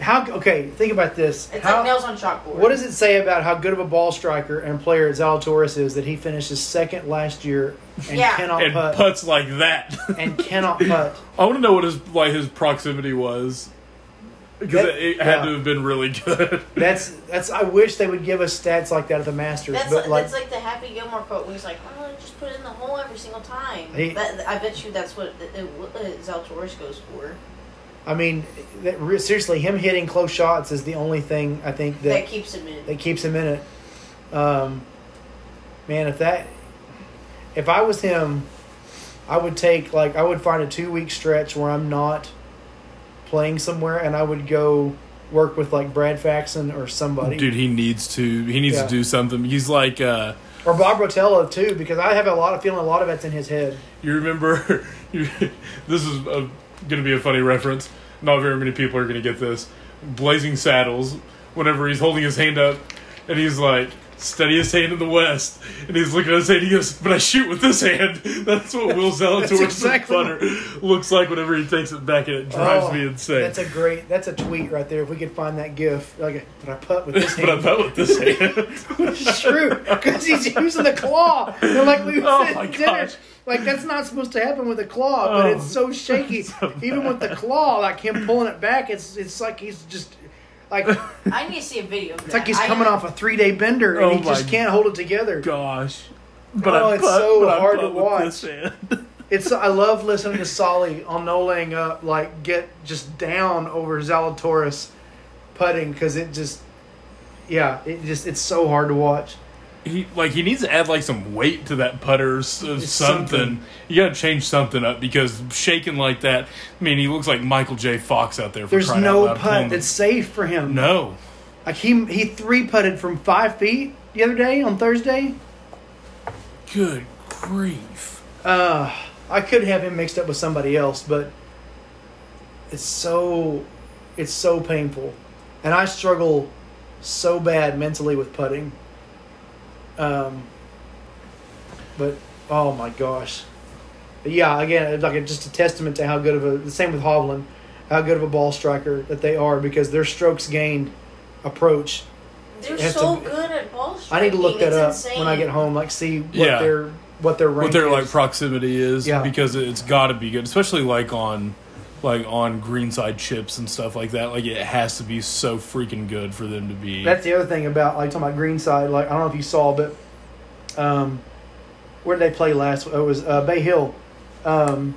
how? Okay, think about this. It's How, like nails on chalkboard. what does it say about how good of a ball striker and player Zalatoris is that he finishes second last year and Yeah. cannot and putt putts like that. (laughs) and cannot putt? I want to know what his like his proximity was because it, it had yeah. to have been really good. (laughs) That's that's. I wish they would give us stats like that at the Masters, That's but like, like, that's like the Happy Gilmore quote where he's like, "Oh, just put it in the hole every single time." He- that, I bet you that's what uh, uh, Zalatoris goes for. I mean, that, re- seriously, him hitting close shots is the only thing I think That, that keeps him in. that keeps him in it. Um, man, if that, if I was him, I would take like I would find a two week stretch where I'm not playing somewhere, and I would go work with like Brad Faxon or somebody, Dude, he needs to. He needs Yeah. to do something. He's like. uh or Bob Rotella too, because I have a lot of feeling a lot of that's in his head. You remember? (laughs) You, this is going to be a funny reference. Not very many people are going to get this. Blazing Saddles, whenever he's holding his hand up, and he's like, steadiest hand in the West, and he's looking at his hand, he goes, but I shoot with this hand. (laughs) That's what Will Zalatoris exactly putter looks like whenever he takes it back, and it drives Oh, me insane. That's a great. That's a tweet right there. If we could find that GIF, like, but I putt with this (laughs) but I hand. bet with this hand. (laughs) Which is true because he's using the claw. And like we Oh said my dinner, gosh. Like that's not supposed to happen with a claw, but Oh, it's so shaky. (laughs) so Even with the claw, like him pulling it back, it's it's like he's just like (laughs) I need to see a video of that. It's like he's I coming off a three day bender and Oh he just my can't hold it together. Gosh. Oh, but Oh, I it's putt, so but I hard to putt with watch. this (laughs) hand. It's I love listening to Soly on no laying up, like get just down over Zalatoris putting because it just yeah, it just it's so hard to watch. He like he needs to add like some weight to that putter or something. something. You got to change something up because shaking like that. I mean, he looks like Michael J. Fox out there. For There's crying out no putt that's safe for him. no. Like he he three putted from five feet the other day on Thursday. Good grief! Uh, I could have him mixed up with somebody else, but it's so it's so painful, and I struggle so bad mentally with putting. Um, but oh my gosh, but yeah, again, it's like a, just a testament to how good of a the same with Hovland, how good of a ball striker that they are because their strokes gained approach They're so to- good at ball I need to look that it's up insane. when I get home. Like see what Yeah. their what their rank What their like proximity is Yeah. because it's got to be good, especially like on like on greenside chips and stuff like that. Like it has to be so freaking good for them to be. That's the other thing about like talking about Greenside. Like I don't know if you saw, but um, where did they play last? It was uh, Bay Hill. Um,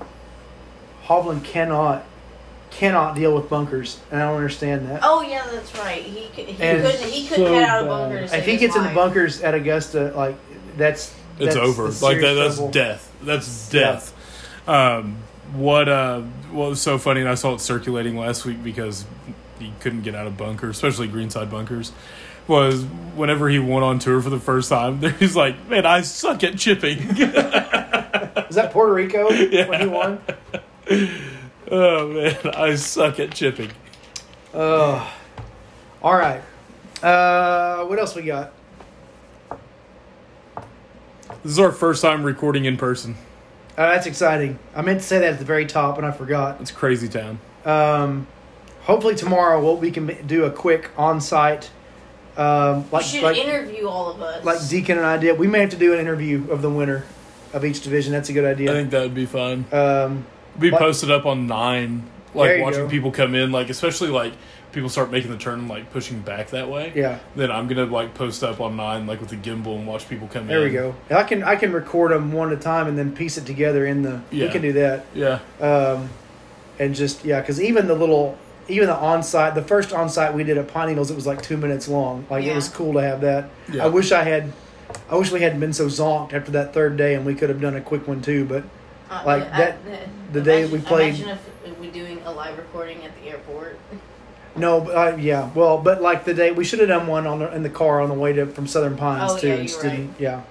Hovland cannot cannot deal with bunkers, and I don't understand that. Oh yeah, that's right. He could, he And couldn't he couldn't so get out of bad. bunker to if he his gets in the bunkers at Augusta, like that's it's That's- over. like that, that's trouble. death. That's death. Um, what uh, what was so funny? And I saw it circulating last week because he couldn't get out of bunker, especially greenside bunkers. Was whenever he went on tour for the first time, (laughs) he's like, "Man, I suck at chipping." (laughs) Is that Puerto Rico when he won? (laughs) oh man, I suck at chipping. Oh, all right. Uh, what else we got? This is our first time recording in person. Uh, that's exciting. I meant to say that at the very top, and I forgot. It's crazy town. Um, hopefully tomorrow we'll, we can do a quick on-site, um, You like should like, interview all of us. like Deacon and I did. We may have to do an interview of the winner of each division. That's a good idea. I think that would be fun. Um, Be Like- posted up on nine, like watching go. people come in, like especially like people start making the turn and like pushing back that way. yeah, Then I'm gonna like post up on nine, like with the gimbal, and watch people come in. there we go. I can I can record them one at a time and then piece it together in the. Yeah. We can do that. Yeah, Um, and just yeah, because even the little, even the on-site, the first on-site we did at Pine Needles, it was like two minutes long. Like it was cool to have that. Yeah. I wish I had, I wish we hadn't been so zonked after that third day, and we could have done a quick one too. But Uh, like I- that- I- the day imagine- we played- Imagine if we're doing a live recording at the airport. No, but, uh, yeah, well, but like the day we should have done one on the, in the car on the way to from Southern Pines Oh, too. yeah, and you're just didn't- Yeah,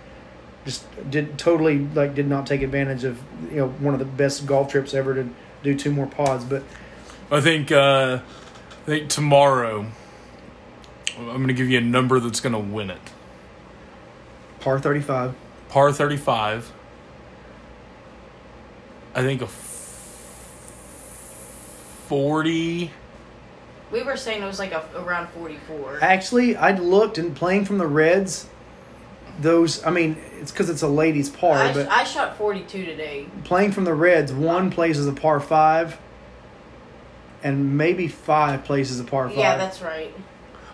just did totally like did not take advantage of you know one of the best golf trips ever to do two more pods, but. I think uh, I think tomorrow I'm gonna give you a number that's gonna win it. Par 35. Par 35. I think a f- 40. We were saying it was like a, around 44. Actually, I looked and playing from the Reds, those, I mean, it's because it's a ladies' par, I, but I shot 42 today. playing from the Reds, one plays as a par five, and maybe five plays as a par five. Yeah, that's right.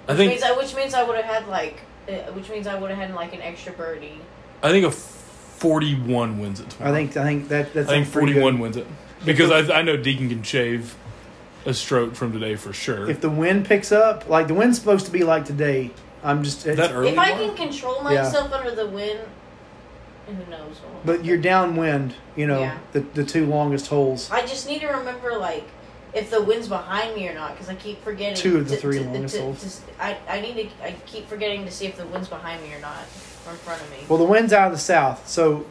I Which think means I, which means I would have had like, uh, which means I would have had like an extra birdie. I think a 41 wins it. Tomorrow. I think I think that that's I think 41 good. wins it because I I know Deacon can shave a stroke from today for sure. If the wind picks up, like the wind's supposed to be like today, I'm just it's, that early, if I can control Yeah. myself under the wind, who knows? what- But you're downwind, you know, Yeah. the the two longest holes. I just need to remember like if the wind's behind me or not because I keep forgetting. Two of the to- three to- longest to- holes. to s- I I need to. I keep forgetting to see if the wind's behind me or not, or in front of me. Well, the wind's out of the south, so th-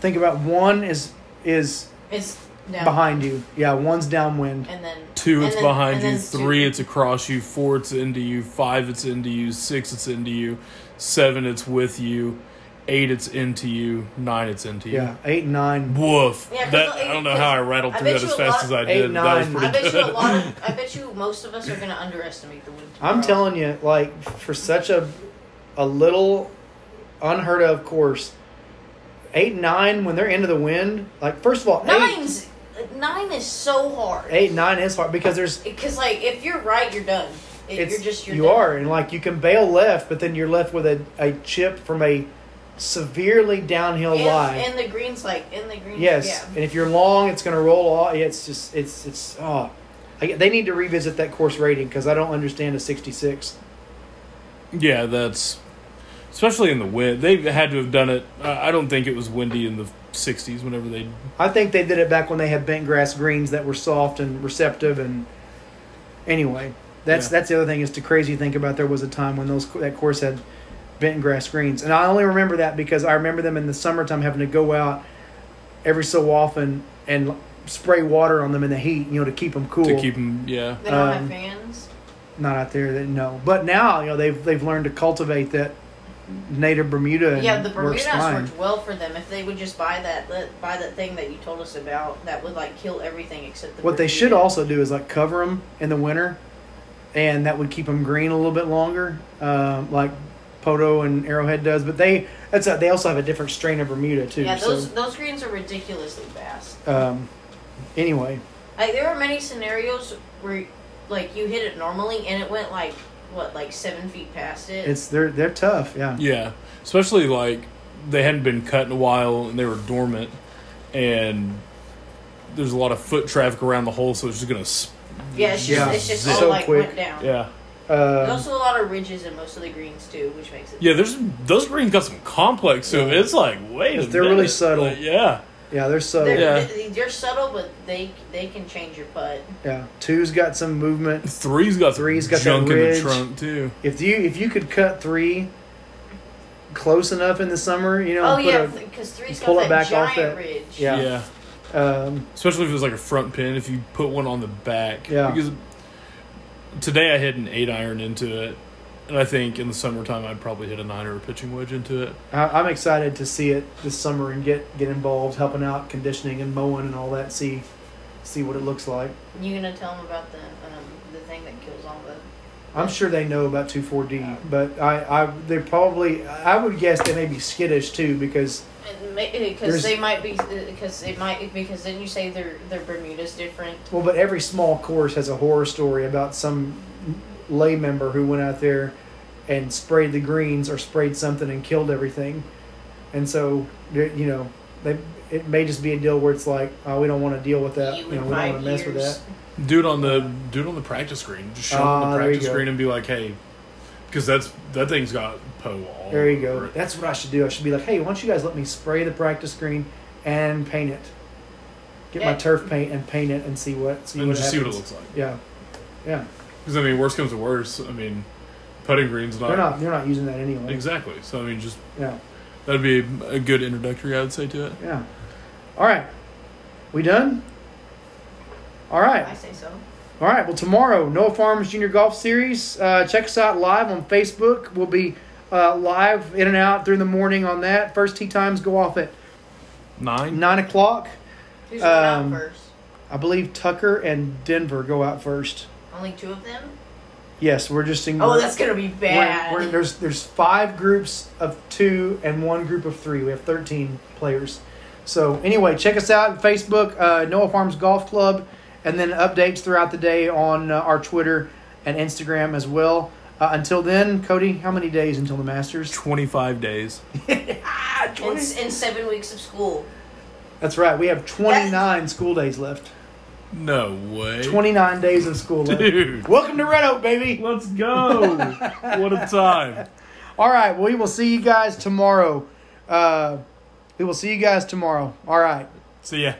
think about one is is It's down behind you. Yeah, one's downwind. and then Two, and it's then- behind you. Three, two. it's across you. Four, it's into you. Five, it's into you. Six, it's into you. Seven, it's with you. Eight, it's into you. Nine, it's into you. Yeah, eight and nine. Woof. Yeah, 'cause that the- I don't know how I rattled through bet that as fast lot- as I Eight, did. that was nine. pretty I bet good. you a lot of. (laughs) I bet you most of us are gonna underestimate the wind. I'm telling you, like for such a a little unheard of course, eight and nine when they're into the wind. Like first of all, eight Nine's nine is so hard. eight nine is hard because there's Because like if you're right, you're done. It, it's you're just you're you done. are and like you can bail left, but then you're left with a, a chip from a severely downhill And, lie. and the greens like in the greens. Yes, Yeah. and if you're long, it's going to roll off. Yeah, It's just it's it's oh, I, they need to revisit that course rating because I don't understand a 66. Yeah, that's especially in the wind. They had to have done it. I don't think it was windy in the '60s. Whenever they, I think they did it back when they had bent grass greens that were soft and receptive. And anyway, that's Yeah. that's the other thing is to crazy think about. There was a time when those that course had bent grass greens, and I only remember that because I remember them in the summertime having to go out every so often and spray water on them in the heat, you know, to keep them cool. to keep them, yeah, They don't Um, have fans. Not out there, that no. But now, you know, they've they've learned to cultivate that native Bermuda. Yeah, the works Bermudas worked well for them. If they would just buy that, buy that thing that you told us about, that would like kill everything except the. What they should also do is like cover them in the winter, and that would keep them green a little bit longer, uh, like Poteau and Arrowhead does. But they that's a, they also have a different strain of Bermuda too. Yeah, those so those greens are ridiculously fast. um, anyway, Like there are many scenarios where, like, you hit it normally and it went like what, like seven feet past it. it's they're they're tough. Yeah, yeah. Especially like they hadn't been cut in a while and they were dormant, and there's a lot of foot traffic around the hole, so it's just gonna. s- yeah, it's just Yeah. it's just So all like quick. went down. Yeah, There's Uh, also a lot of ridges in most of the greens too, which makes it. Yeah, there's those greens got some complex to them. It's like wait, a They're really subtle. Like, yeah, yeah, they're subtle. They're, Yeah. they- they're subtle, but they they can change your putt. yeah. Two's got some movement. three's got Three's got that junk in the trunk too. If you if you could cut three close enough in the summer, you know, Oh put yeah, because three's pull got it that back off giant that- ridge. Yeah. yeah. um, Especially if it was like a front pin, if you put one on the back. Yeah. Because today I hit an eight iron into it, and I think in the summertime I'd probably hit a nine or a pitching wedge into it. I, I'm excited to see it this summer and get get involved, helping out, conditioning and mowing and all that. See see what it looks like. You gonna tell them about the um, the thing that kills all the? I'm sure they know about 2,4-D, but I, I they probably I would guess they may be skittish too because Because they might be because it might because didn't you say their their Bermuda's different? well, but every small course has a horror story about some lay member who went out there and sprayed the greens or sprayed something and killed everything, and so you know they it may just be a deal where it's like oh we don't want to deal with that You you know we don't want to mess with that. Do it on the do it on the practice screen. Just show it Ah, on the practice go. screen and be like, hey, because that's that thing's got Poa all. There you over go. it. That's what I should do. I should be like, hey, why don't you guys let me spray the practice green and paint it? Get my turf paint and paint it and see what see and what just happens. see what it looks like. Yeah, yeah. Because I mean, worst comes to worst. I mean, putting green's not, They're not they're not using that anyway. exactly. So I mean, just Yeah, that'd be a, a good introductory, I would say, to it. yeah. All right, we done. All right. I say so. All right. Well, tomorrow, Noah Farms Junior Golf Series. Uh, check us out live on Facebook. We'll be uh, live in and out during the morning on that. First tee times go off at Nine. nine o'clock. Who's going out Um, first? I believe Tucker and Denver go out first. Only two of them. Yes, we're just in. Oh, that's gonna be we're- bad. we're- there's there's five groups of two and one group of three. We have thirteen players. So anyway, check us out on Facebook, uh, Noah Farms Golf Club, and then updates throughout the day on uh, our Twitter and Instagram as well. Uh, until then, Kody, how many days until the Masters? Twenty-five days. (laughs) Ah, and, 20 and seven weeks of school. That's right. We have 29 school days left. No way. 29 days of school left. Dude. Welcome to Red Oak, baby. Let's go. what a time. All right. We will see you guys tomorrow. Uh, we will see you guys tomorrow. All right. See ya.